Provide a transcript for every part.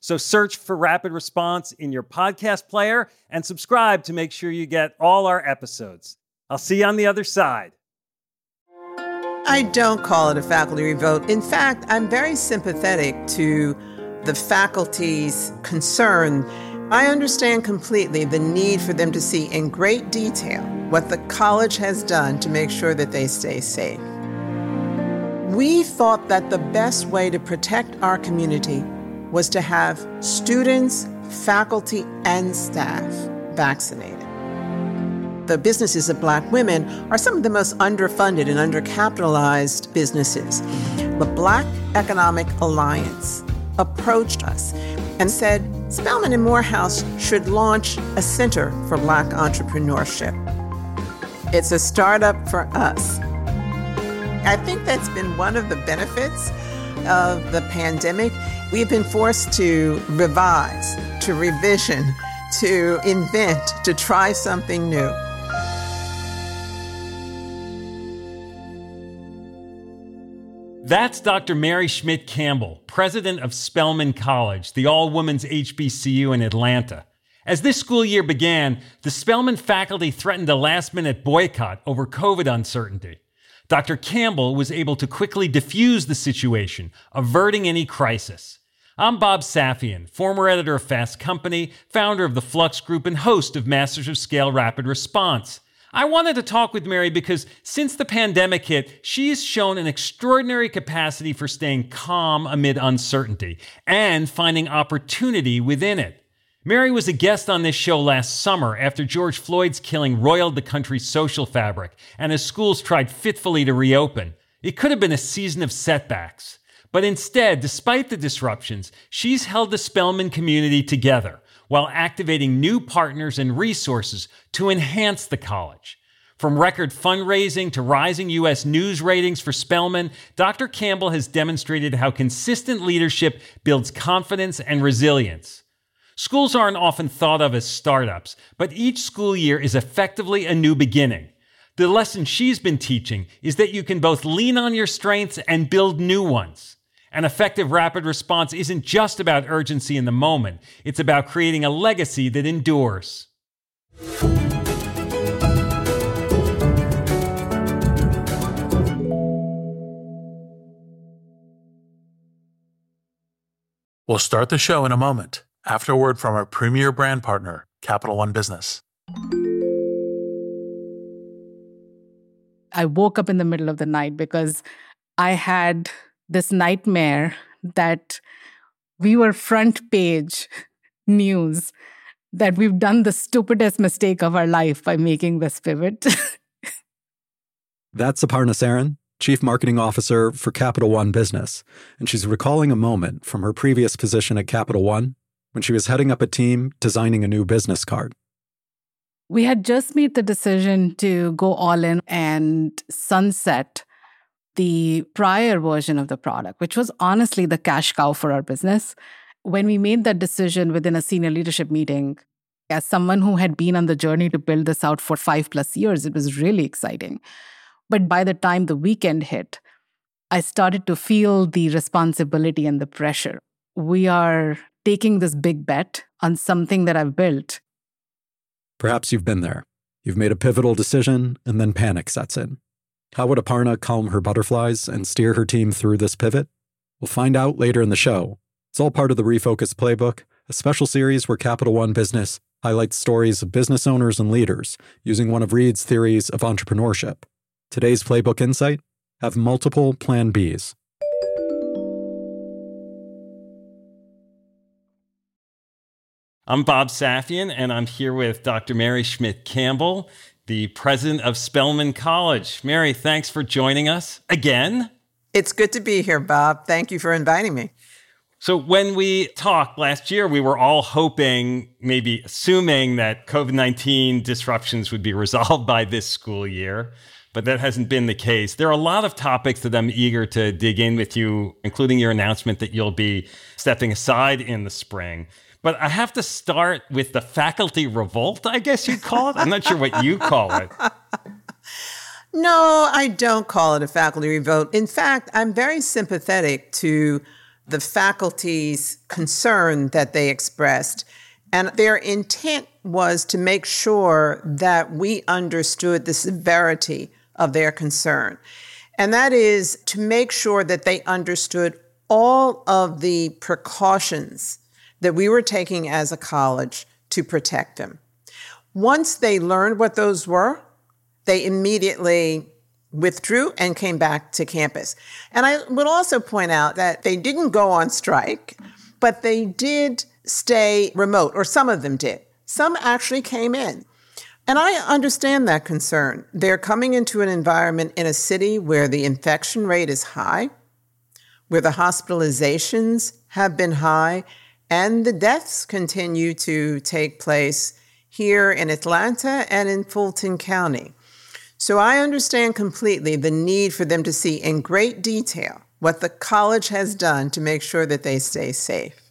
So search for Rapid Response in your podcast player and subscribe to make sure you get all our episodes. I'll see you on the other side. I don't call it a faculty revote. In fact, I'm very sympathetic to the faculty's concern. I understand completely the need for them to see in great detail what the college has done to make sure that they stay safe. We thought that the best way to protect our community was to have students, faculty, and staff vaccinated. The businesses of black women are some of the most underfunded and undercapitalized businesses. The Black Economic Alliance approached us and said Spelman and Morehouse should launch a center for black entrepreneurship. It's a startup for us. I think that's been one of the benefits of the pandemic We've been forced to revise, to revision, to invent, to try something new. That's Dr. Mary Schmidt Campbell, president of Spelman College, the all women's HBCU in Atlanta. As this school year began, the Spelman faculty threatened a last minute boycott over COVID uncertainty. Dr. Campbell was able to quickly diffuse the situation, averting any crisis. I'm Bob Safian, former editor of Fast Company, founder of the Flux Group, and host of Masters of Scale Rapid Response. I wanted to talk with Mary because since the pandemic hit, she's shown an extraordinary capacity for staying calm amid uncertainty and finding opportunity within it. Mary was a guest on this show last summer after George Floyd's killing roiled the country's social fabric and as schools tried fitfully to reopen. It could have been a season of setbacks. But instead, despite the disruptions, she's held the Spelman community together while activating new partners and resources to enhance the college. From record fundraising to rising U.S. news ratings for Spelman, Dr. Campbell has demonstrated how consistent leadership builds confidence and resilience. Schools aren't often thought of as startups, but each school year is effectively a new beginning. The lesson she's been teaching is that you can both lean on your strengths and build new ones. An effective rapid response isn't just about urgency in the moment, it's about creating a legacy that endures. We'll start the show in a moment after a word from our premier brand partner, Capital One Business. I woke up in the middle of the night because I had this nightmare that we were front page news that we've done the stupidest mistake of our life by making this pivot. That's Aparna Saran, Chief Marketing Officer for Capital One Business, and she's recalling a moment from her previous position at Capital One when she was heading up a team designing a new business card. We had just made the decision to go all in and sunset the prior version of the product, which was honestly the cash cow for our business. When we made that decision within a senior leadership meeting, as someone who had been on the journey to build this out for five plus years, it was really exciting. But by the time the weekend hit, I started to feel the responsibility and the pressure. We are taking this big bet on something that I've built. Perhaps you've been there. You've made a pivotal decision, and then panic sets in. How would Aparna calm her butterflies and steer her team through this pivot? We'll find out later in the show. It's all part of the Refocus Playbook, a special series where Capital One Business highlights stories of business owners and leaders using one of Reid's theories of entrepreneurship. Today's Playbook Insight have multiple Plan Bs. I'm Bob Safian, and I'm here with Dr. Mary Schmidt Campbell the president of Spelman College. Mary, thanks for joining us again. It's good to be here, Bob. Thank you for inviting me. So, when we talked last year, we were all hoping, maybe assuming that COVID 19 disruptions would be resolved by this school year, but that hasn't been the case. There are a lot of topics that I'm eager to dig in with you, including your announcement that you'll be stepping aside in the spring. But I have to start with the faculty revolt, I guess you'd call it. I'm not sure what you call it. No, I don't call it a faculty revolt. In fact, I'm very sympathetic to the faculty's concern that they expressed. And their intent was to make sure that we understood the severity of their concern. And that is to make sure that they understood all of the precautions that we were taking as a college to protect them. Once they learned what those were, they immediately withdrew and came back to campus. And I would also point out that they didn't go on strike, but they did stay remote, or some of them did. Some actually came in. And I understand that concern. They're coming into an environment in a city where the infection rate is high, where the hospitalizations have been high, and the deaths continue to take place here in Atlanta and in Fulton County. So I understand completely the need for them to see in great detail what the college has done to make sure that they stay safe.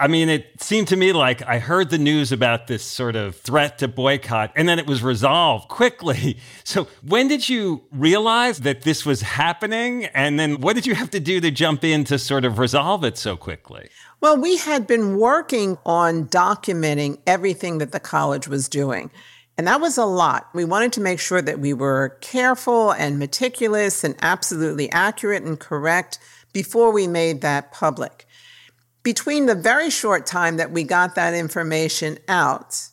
I mean, it seemed to me like I heard the news about this sort of threat to boycott and then it was resolved quickly. So, when did you realize that this was happening? And then what did you have to do to jump in to sort of resolve it so quickly? Well, we had been working on documenting everything that the college was doing. And that was a lot. We wanted to make sure that we were careful and meticulous and absolutely accurate and correct before we made that public. Between the very short time that we got that information out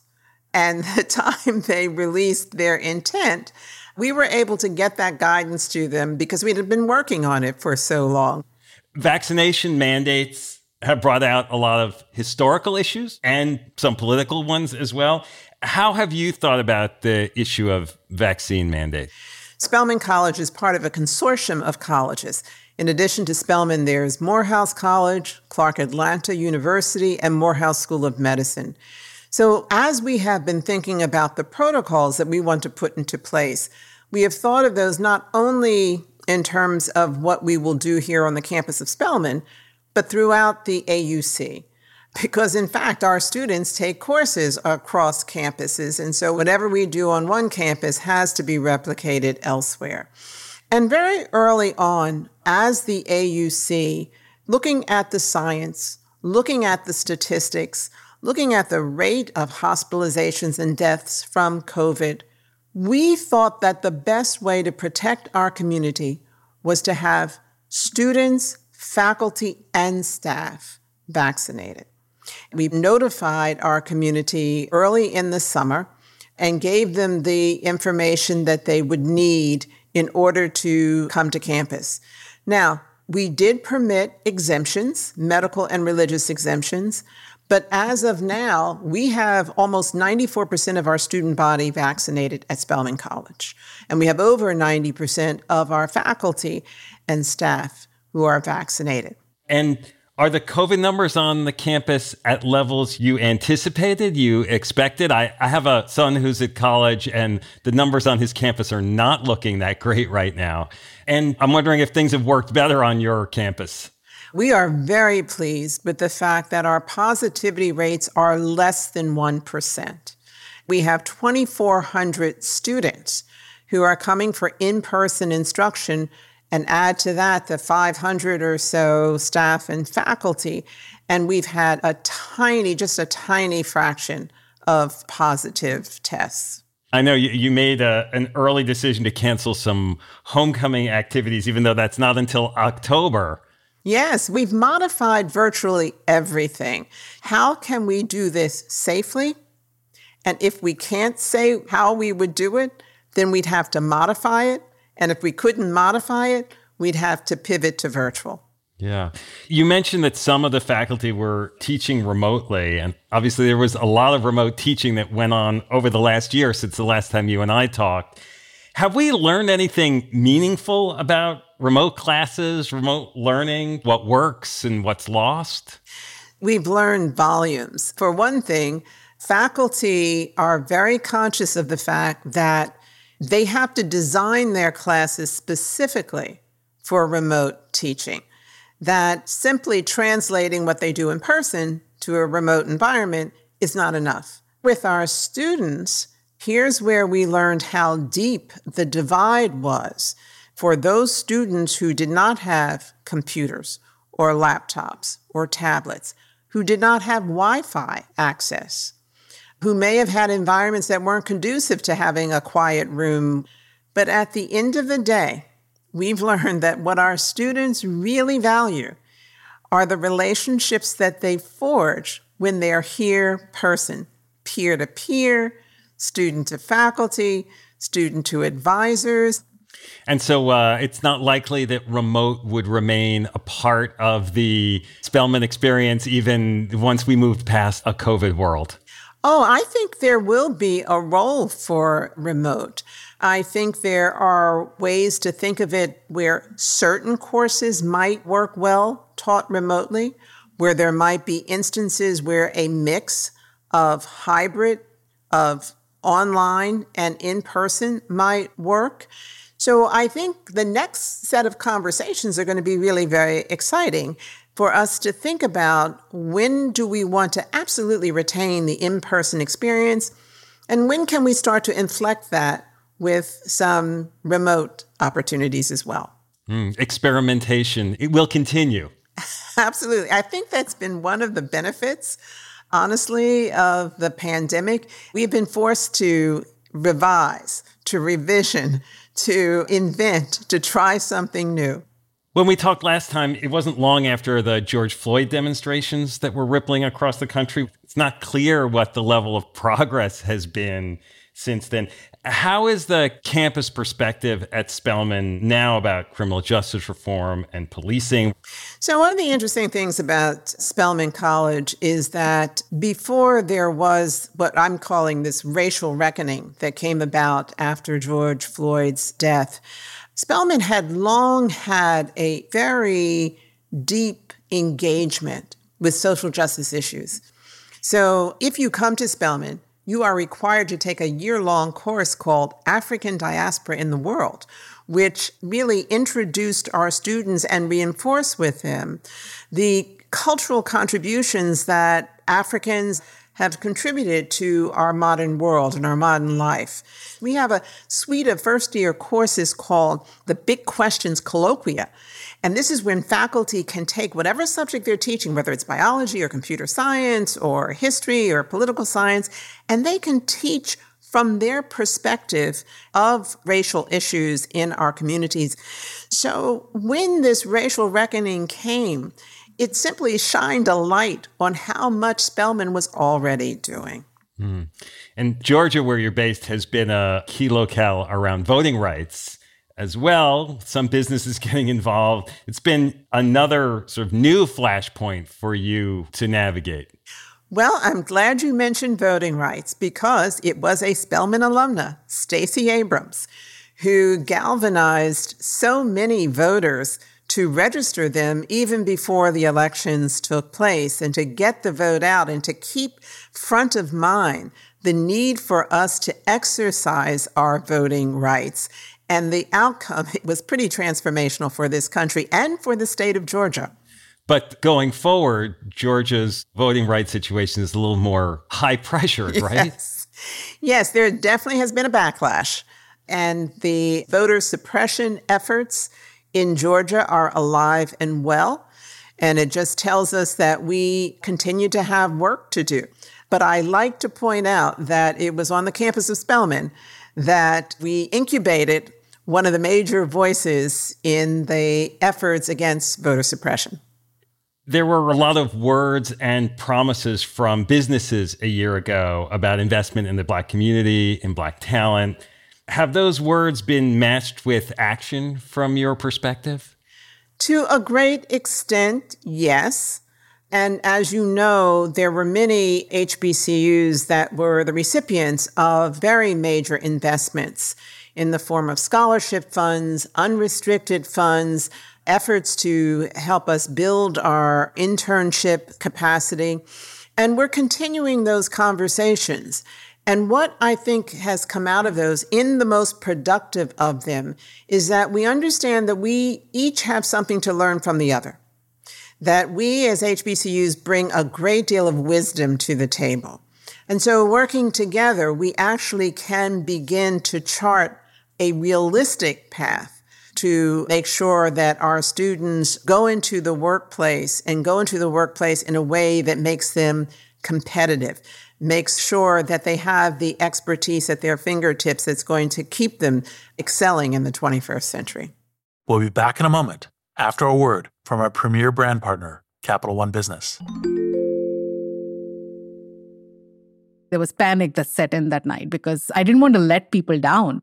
and the time they released their intent, we were able to get that guidance to them because we had been working on it for so long. Vaccination mandates have brought out a lot of historical issues and some political ones as well. How have you thought about the issue of vaccine mandate? Spelman College is part of a consortium of colleges. In addition to Spelman, there's Morehouse College, Clark Atlanta University, and Morehouse School of Medicine. So, as we have been thinking about the protocols that we want to put into place, we have thought of those not only in terms of what we will do here on the campus of Spelman, but throughout the AUC because in fact our students take courses across campuses and so whatever we do on one campus has to be replicated elsewhere. And very early on as the AUC looking at the science looking at the statistics looking at the rate of hospitalizations and deaths from covid we thought that the best way to protect our community was to have students faculty and staff vaccinated we notified our community early in the summer and gave them the information that they would need in order to come to campus. Now, we did permit exemptions, medical and religious exemptions, but as of now, we have almost 94% of our student body vaccinated at Spelman College. And we have over 90% of our faculty and staff who are vaccinated. And are the COVID numbers on the campus at levels you anticipated, you expected? I, I have a son who's at college, and the numbers on his campus are not looking that great right now. And I'm wondering if things have worked better on your campus. We are very pleased with the fact that our positivity rates are less than 1%. We have 2,400 students who are coming for in person instruction and add to that the 500 or so staff and faculty. And we've had a tiny, just a tiny fraction of positive tests. I know you, you made a, an early decision to cancel some homecoming activities, even though that's not until October. Yes, we've modified virtually everything. How can we do this safely? And if we can't say how we would do it, then we'd have to modify it and if we couldn't modify it, we'd have to pivot to virtual. Yeah. You mentioned that some of the faculty were teaching remotely. And obviously, there was a lot of remote teaching that went on over the last year since the last time you and I talked. Have we learned anything meaningful about remote classes, remote learning, what works and what's lost? We've learned volumes. For one thing, faculty are very conscious of the fact that they have to design their classes specifically for remote teaching. That simply translating what they do in person to a remote environment is not enough. With our students, here's where we learned how deep the divide was for those students who did not have computers or laptops or tablets, who did not have Wi Fi access, who may have had environments that weren't conducive to having a quiet room. But at the end of the day, we've learned that what our students really value are the relationships that they forge when they're here person, peer to peer, student to faculty, student to advisors. And so uh, it's not likely that remote would remain a part of the Spelman experience even once we moved past a COVID world. Oh, I think there will be a role for remote. I think there are ways to think of it where certain courses might work well taught remotely, where there might be instances where a mix of hybrid, of online and in person might work. So I think the next set of conversations are going to be really very exciting for us to think about when do we want to absolutely retain the in person experience and when can we start to inflect that with some remote opportunities as well. Mm, experimentation, it will continue. Absolutely. I think that's been one of the benefits, honestly, of the pandemic. We've been forced to revise, to revision, to invent, to try something new. When we talked last time, it wasn't long after the George Floyd demonstrations that were rippling across the country. It's not clear what the level of progress has been since then. How is the campus perspective at Spelman now about criminal justice reform and policing? So, one of the interesting things about Spelman College is that before there was what I'm calling this racial reckoning that came about after George Floyd's death, Spelman had long had a very deep engagement with social justice issues. So if you come to Spelman, you are required to take a year long course called African Diaspora in the World, which really introduced our students and reinforced with them the cultural contributions that Africans have contributed to our modern world and our modern life. We have a suite of first year courses called the Big Questions Colloquia. And this is when faculty can take whatever subject they're teaching, whether it's biology or computer science or history or political science, and they can teach from their perspective of racial issues in our communities. So when this racial reckoning came, it simply shined a light on how much Spelman was already doing. Mm. And Georgia, where you're based, has been a key locale around voting rights as well. Some businesses getting involved. It's been another sort of new flashpoint for you to navigate. Well, I'm glad you mentioned voting rights because it was a Spelman alumna, Stacey Abrams, who galvanized so many voters to register them even before the elections took place and to get the vote out and to keep front of mind the need for us to exercise our voting rights. And the outcome was pretty transformational for this country and for the state of Georgia. But going forward, Georgia's voting rights situation is a little more high pressured, right? Yes. yes, there definitely has been a backlash. And the voter suppression efforts in Georgia are alive and well. And it just tells us that we continue to have work to do. But I like to point out that it was on the campus of Spelman that we incubated one of the major voices in the efforts against voter suppression. There were a lot of words and promises from businesses a year ago about investment in the Black community, in Black talent. Have those words been matched with action from your perspective? To a great extent, yes. And as you know, there were many HBCUs that were the recipients of very major investments in the form of scholarship funds, unrestricted funds, efforts to help us build our internship capacity. And we're continuing those conversations. And what I think has come out of those in the most productive of them is that we understand that we each have something to learn from the other. That we as HBCUs bring a great deal of wisdom to the table. And so working together, we actually can begin to chart a realistic path to make sure that our students go into the workplace and go into the workplace in a way that makes them competitive, makes sure that they have the expertise at their fingertips that's going to keep them excelling in the 21st century. We'll be back in a moment after a word from our premier brand partner, Capital One Business. There was panic that set in that night because I didn't want to let people down.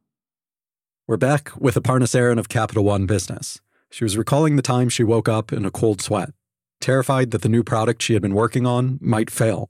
We're back with Aparna Saran of Capital One Business. She was recalling the time she woke up in a cold sweat, terrified that the new product she had been working on might fail.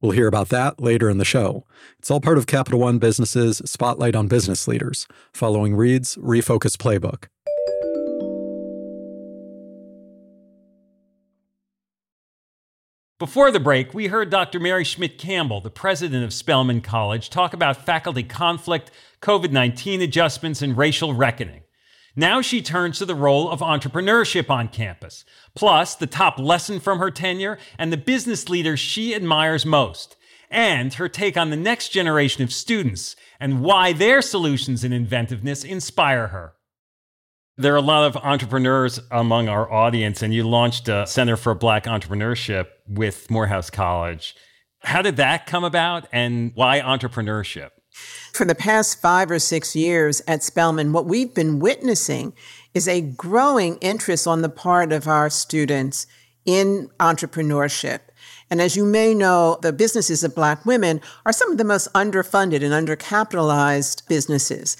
We'll hear about that later in the show. It's all part of Capital One Business's Spotlight on Business Leaders, following Reid's Refocus Playbook. Before the break, we heard Dr. Mary Schmidt Campbell, the president of Spelman College, talk about faculty conflict, COVID 19 adjustments, and racial reckoning. Now she turns to the role of entrepreneurship on campus, plus the top lesson from her tenure and the business leaders she admires most, and her take on the next generation of students and why their solutions and inventiveness inspire her. There are a lot of entrepreneurs among our audience, and you launched a Center for Black Entrepreneurship with Morehouse College. How did that come about, and why entrepreneurship? For the past five or six years at Spelman, what we've been witnessing is a growing interest on the part of our students in entrepreneurship. And as you may know, the businesses of Black women are some of the most underfunded and undercapitalized businesses.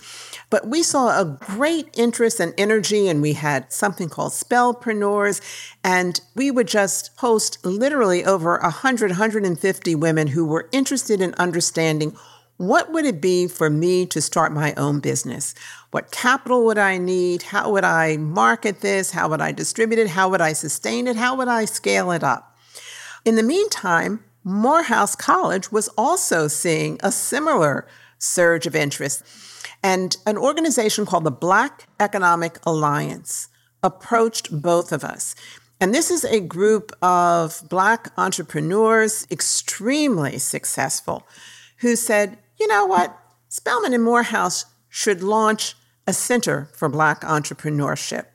But we saw a great interest and energy, and we had something called Spellpreneurs, and we would just host literally over 100, 150 women who were interested in understanding what would it be for me to start my own business? What capital would I need? How would I market this? How would I distribute it? How would I sustain it? How would I scale it up? In the meantime, Morehouse College was also seeing a similar surge of interest. And an organization called the Black Economic Alliance approached both of us. And this is a group of Black entrepreneurs, extremely successful, who said, you know what? Spelman and Morehouse should launch a center for Black entrepreneurship.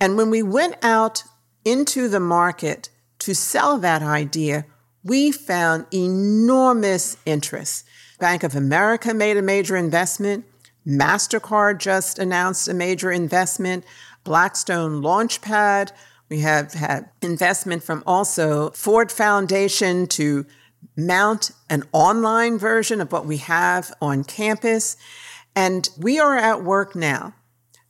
And when we went out into the market to sell that idea, we found enormous interest. Bank of America made a major investment. MasterCard just announced a major investment. Blackstone Launchpad. We have had investment from also Ford Foundation to mount an online version of what we have on campus. And we are at work now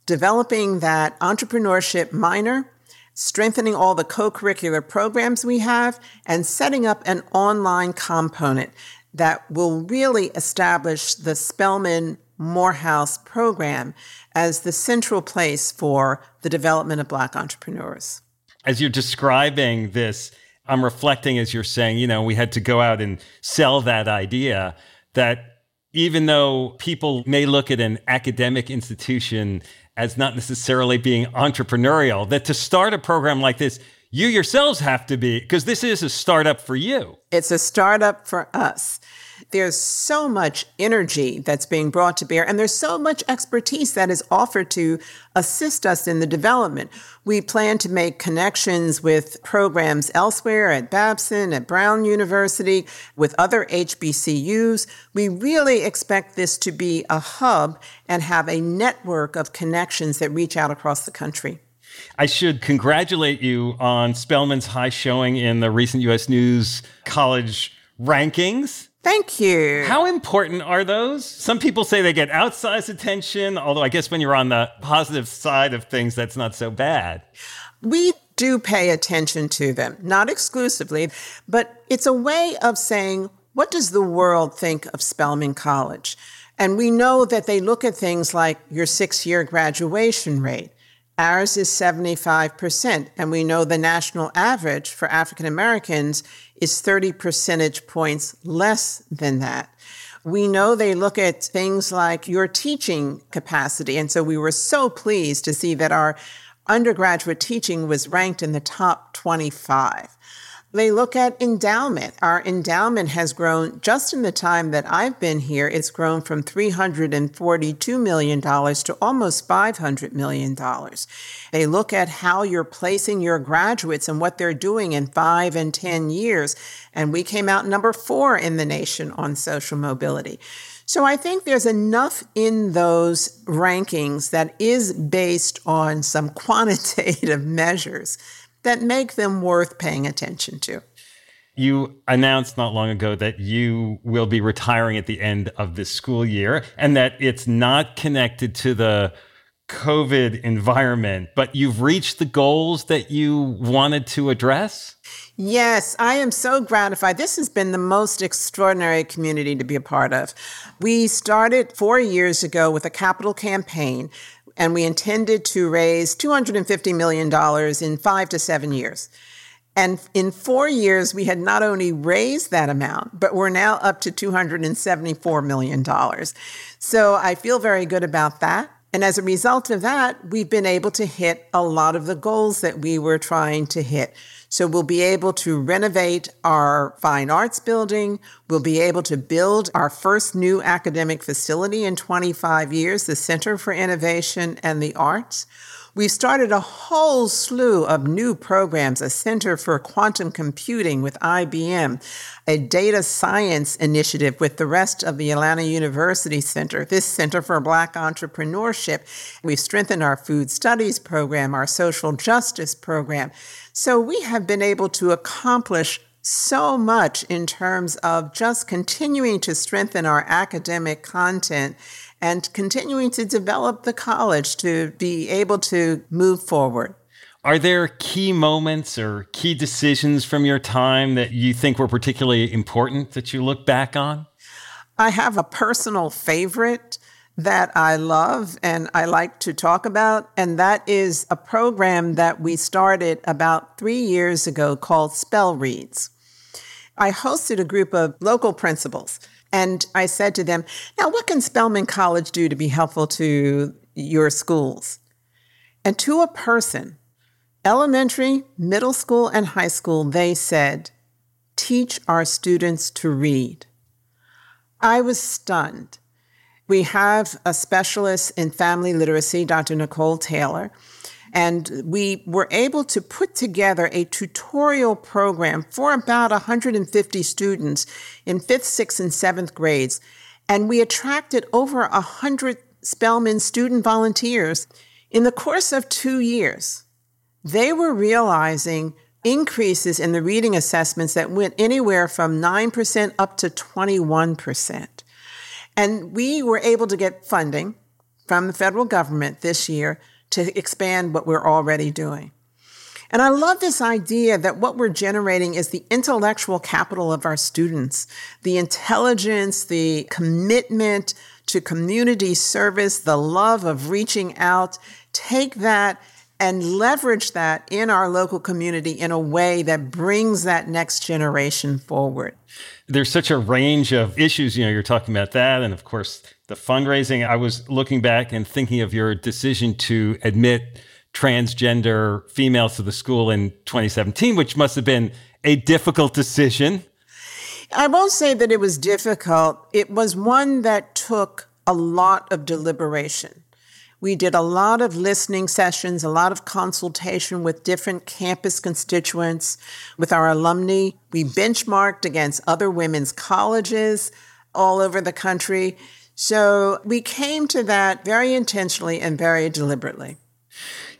developing that entrepreneurship minor, strengthening all the co curricular programs we have, and setting up an online component that will really establish the Spelman Morehouse program as the central place for the development of Black entrepreneurs. As you're describing this, I'm reflecting as you're saying, you know, we had to go out and sell that idea that even though people may look at an academic institution as not necessarily being entrepreneurial, that to start a program like this, you yourselves have to be, because this is a startup for you. It's a startup for us. There's so much energy that's being brought to bear, and there's so much expertise that is offered to assist us in the development. We plan to make connections with programs elsewhere at Babson, at Brown University, with other HBCUs. We really expect this to be a hub and have a network of connections that reach out across the country. I should congratulate you on Spelman's high showing in the recent US News College rankings. Thank you. How important are those? Some people say they get outsized attention, although I guess when you're on the positive side of things, that's not so bad. We do pay attention to them, not exclusively, but it's a way of saying, what does the world think of Spelman College? And we know that they look at things like your six year graduation rate. Ours is 75%. And we know the national average for African Americans is 30 percentage points less than that. We know they look at things like your teaching capacity. And so we were so pleased to see that our undergraduate teaching was ranked in the top 25. They look at endowment. Our endowment has grown just in the time that I've been here. It's grown from $342 million to almost $500 million. They look at how you're placing your graduates and what they're doing in five and 10 years. And we came out number four in the nation on social mobility. So I think there's enough in those rankings that is based on some quantitative measures that make them worth paying attention to. You announced not long ago that you will be retiring at the end of this school year and that it's not connected to the COVID environment, but you've reached the goals that you wanted to address? Yes, I am so gratified. This has been the most extraordinary community to be a part of. We started four years ago with a capital campaign and we intended to raise $250 million in five to seven years. And in four years, we had not only raised that amount, but we're now up to $274 million. So I feel very good about that. And as a result of that, we've been able to hit a lot of the goals that we were trying to hit. So we'll be able to renovate our fine arts building. We'll be able to build our first new academic facility in 25 years, the Center for Innovation and the Arts. We've started a whole slew of new programs, a Center for Quantum Computing with IBM, a data science initiative with the rest of the Atlanta University Center, this Center for Black Entrepreneurship. We've strengthened our food studies program, our social justice program. So we have been able to accomplish so much in terms of just continuing to strengthen our academic content and continuing to develop the college to be able to move forward. Are there key moments or key decisions from your time that you think were particularly important that you look back on? I have a personal favorite that I love and I like to talk about, and that is a program that we started about three years ago called Spell Reads. I hosted a group of local principals and I said to them, Now, what can Spelman College do to be helpful to your schools? And to a person, elementary, middle school, and high school, they said, Teach our students to read. I was stunned. We have a specialist in family literacy, Dr. Nicole Taylor, and we were able to put together a tutorial program for about 150 students in fifth, sixth, and seventh grades. And we attracted over 100 Spelman student volunteers. In the course of two years, they were realizing increases in the reading assessments that went anywhere from 9% up to 21%. And we were able to get funding from the federal government this year to expand what we're already doing. And I love this idea that what we're generating is the intellectual capital of our students, the intelligence, the commitment to community service, the love of reaching out. Take that and leverage that in our local community in a way that brings that next generation forward. There's such a range of issues. You know, you're talking about that. And of course, the fundraising. I was looking back and thinking of your decision to admit transgender females to the school in 2017, which must have been a difficult decision. I won't say that it was difficult. It was one that took a lot of deliberation. We did a lot of listening sessions, a lot of consultation with different campus constituents, with our alumni. We benchmarked against other women's colleges all over the country. So we came to that very intentionally and very deliberately.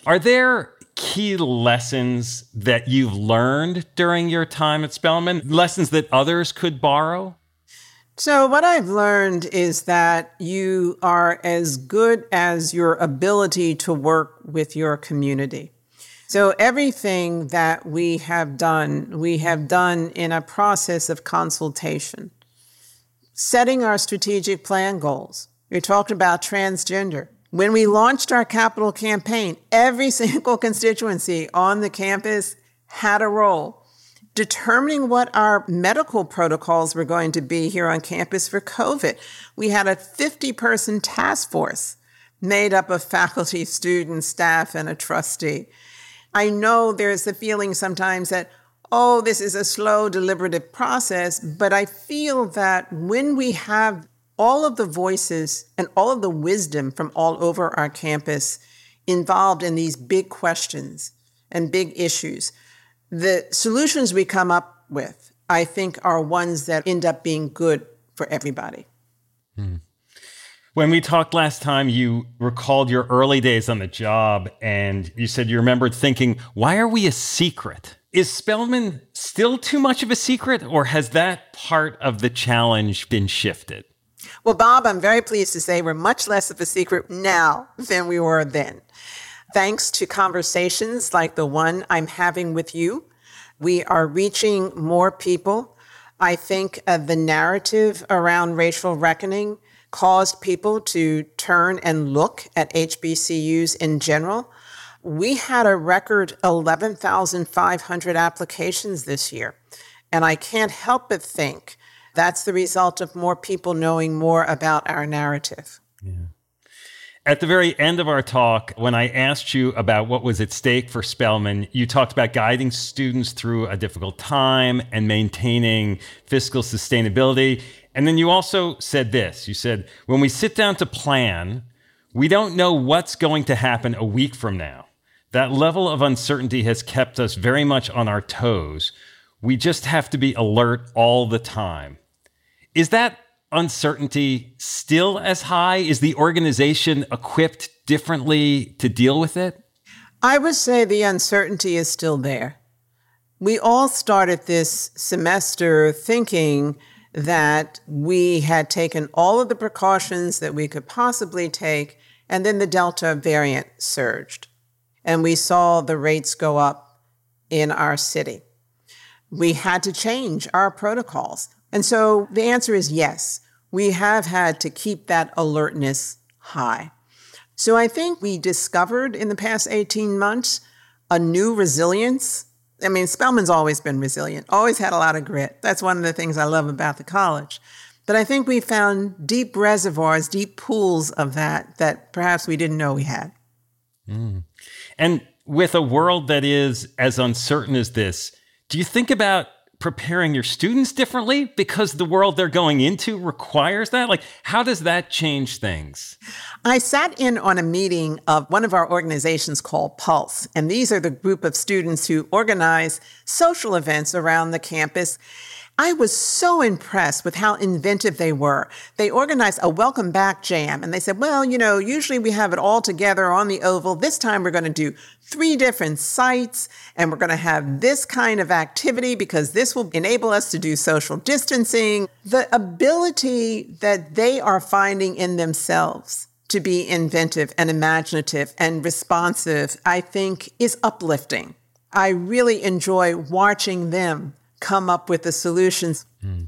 Are there key lessons that you've learned during your time at Spelman? Lessons that others could borrow? So, what I've learned is that you are as good as your ability to work with your community. So, everything that we have done, we have done in a process of consultation, setting our strategic plan goals. We talked about transgender. When we launched our capital campaign, every single constituency on the campus had a role. Determining what our medical protocols were going to be here on campus for COVID. We had a 50 person task force made up of faculty, students, staff, and a trustee. I know there's the feeling sometimes that, oh, this is a slow, deliberative process, but I feel that when we have all of the voices and all of the wisdom from all over our campus involved in these big questions and big issues. The solutions we come up with, I think, are ones that end up being good for everybody. Hmm. When we talked last time, you recalled your early days on the job and you said you remembered thinking, why are we a secret? Is Spelman still too much of a secret, or has that part of the challenge been shifted? Well, Bob, I'm very pleased to say we're much less of a secret now than we were then. Thanks to conversations like the one I'm having with you, we are reaching more people. I think uh, the narrative around racial reckoning caused people to turn and look at HBCUs in general. We had a record 11,500 applications this year. And I can't help but think that's the result of more people knowing more about our narrative. At the very end of our talk, when I asked you about what was at stake for Spelman, you talked about guiding students through a difficult time and maintaining fiscal sustainability. And then you also said this you said, when we sit down to plan, we don't know what's going to happen a week from now. That level of uncertainty has kept us very much on our toes. We just have to be alert all the time. Is that uncertainty still as high? Is the organization equipped differently to deal with it? I would say the uncertainty is still there. We all started this semester thinking that we had taken all of the precautions that we could possibly take, and then the Delta variant surged. And we saw the rates go up in our city we had to change our protocols. And so the answer is yes, we have had to keep that alertness high. So I think we discovered in the past 18 months a new resilience. I mean, Spelman's always been resilient, always had a lot of grit. That's one of the things I love about the college. But I think we found deep reservoirs, deep pools of that that perhaps we didn't know we had. Mm. And with a world that is as uncertain as this, do you think about preparing your students differently because the world they're going into requires that? Like, how does that change things? I sat in on a meeting of one of our organizations called Pulse, and these are the group of students who organize social events around the campus. I was so impressed with how inventive they were. They organized a welcome back jam and they said, well, you know, usually we have it all together on the Oval. This time we're going to do three different sites and we're going to have this kind of activity because this will enable us to do social distancing. The ability that they are finding in themselves to be inventive and imaginative and responsive, I think is uplifting. I really enjoy watching them come up with the solutions. Mm.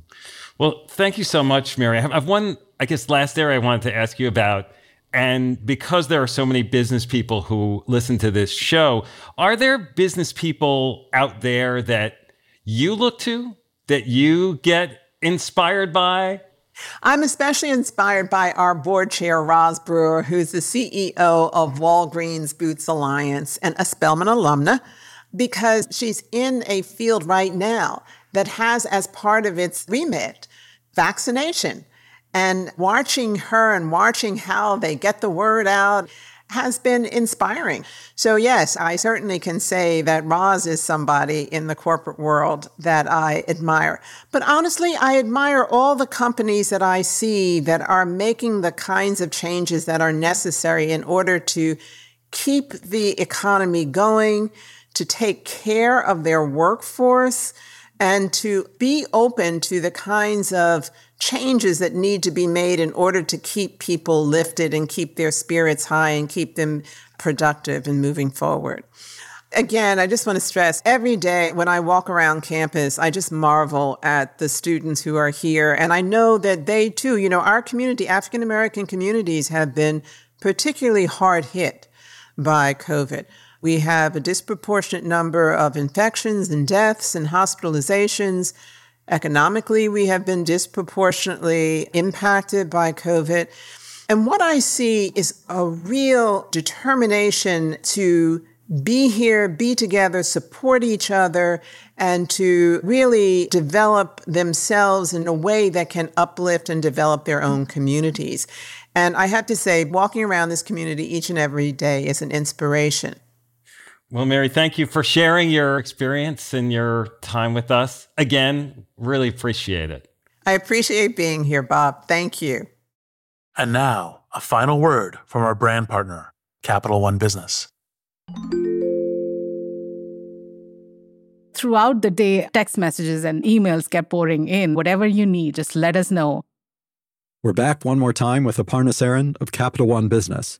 Well, thank you so much, Mary. I have one, I guess, last area I wanted to ask you about. And because there are so many business people who listen to this show, are there business people out there that you look to, that you get inspired by? I'm especially inspired by our board chair, Roz Brewer, who's the CEO of Walgreens Boots Alliance and a Spelman alumna, because she's in a field right now that has as part of its remit vaccination. And watching her and watching how they get the word out has been inspiring. So, yes, I certainly can say that Roz is somebody in the corporate world that I admire. But honestly, I admire all the companies that I see that are making the kinds of changes that are necessary in order to keep the economy going, to take care of their workforce, and to be open to the kinds of changes that need to be made in order to keep people lifted and keep their spirits high and keep them productive and moving forward. Again, I just want to stress every day when I walk around campus, I just marvel at the students who are here. And I know that they too, you know, our community, African American communities have been particularly hard hit by COVID. We have a disproportionate number of infections and deaths and hospitalizations. Economically, we have been disproportionately impacted by COVID. And what I see is a real determination to be here, be together, support each other, and to really develop themselves in a way that can uplift and develop their own communities. And I have to say, walking around this community each and every day is an inspiration. Well, Mary, thank you for sharing your experience and your time with us. Again, really appreciate it. I appreciate being here, Bob. Thank you. And now, a final word from our brand partner, Capital One Business. Throughout the day, text messages and emails kept pouring in. Whatever you need, just let us know. We're back one more time with Aparna Saran of Capital One Business.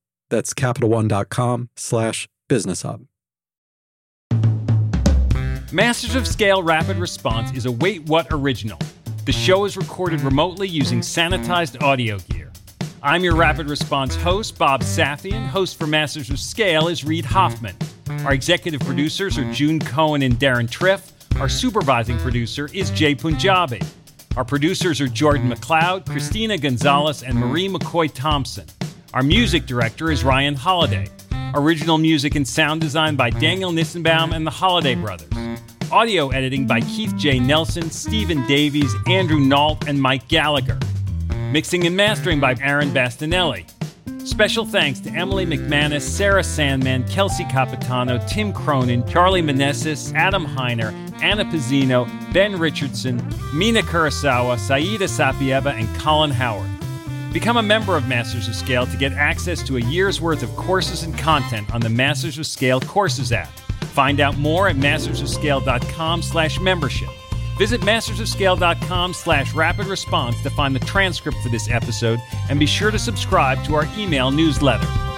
That's CapitalOne.com slash business hub. Masters of Scale Rapid Response is a Wait What original. The show is recorded remotely using sanitized audio gear. I'm your Rapid Response host, Bob Safian. Host for Masters of Scale is Reid Hoffman. Our executive producers are June Cohen and Deron Triff. Our supervising producer is Jai Punjabi. Our producers are Jordan McLeod, Christina Gonzalez, and Marie McCoy Thompson. Our music director is Ryan Holiday. Original music and sound design by Daniel Nissenbaum and the Holiday Brothers. Audio editing by Keith J. Nelson, Stephen Davies, Andrew Nault, and Mike Gallagher. Mixing and mastering by Aaron Bastinelli. Special thanks to Emily McManus, Sarah Sandman, Kelsey Capitano, Tim Cronin, Charlie Manessis, Adam Heiner, Anna Pizzino, Ben Richardson, Mina Kurosawa, Saida Sapieva, and Colin Howard. Become a member of Masters of Scale to get access to a year's worth of courses and content on the Masters of Scale Courses app. Find out more at mastersofscale.com slash membership. Visit mastersofscale.com slash rapid response to find the transcript for this episode and be sure to subscribe to our email newsletter.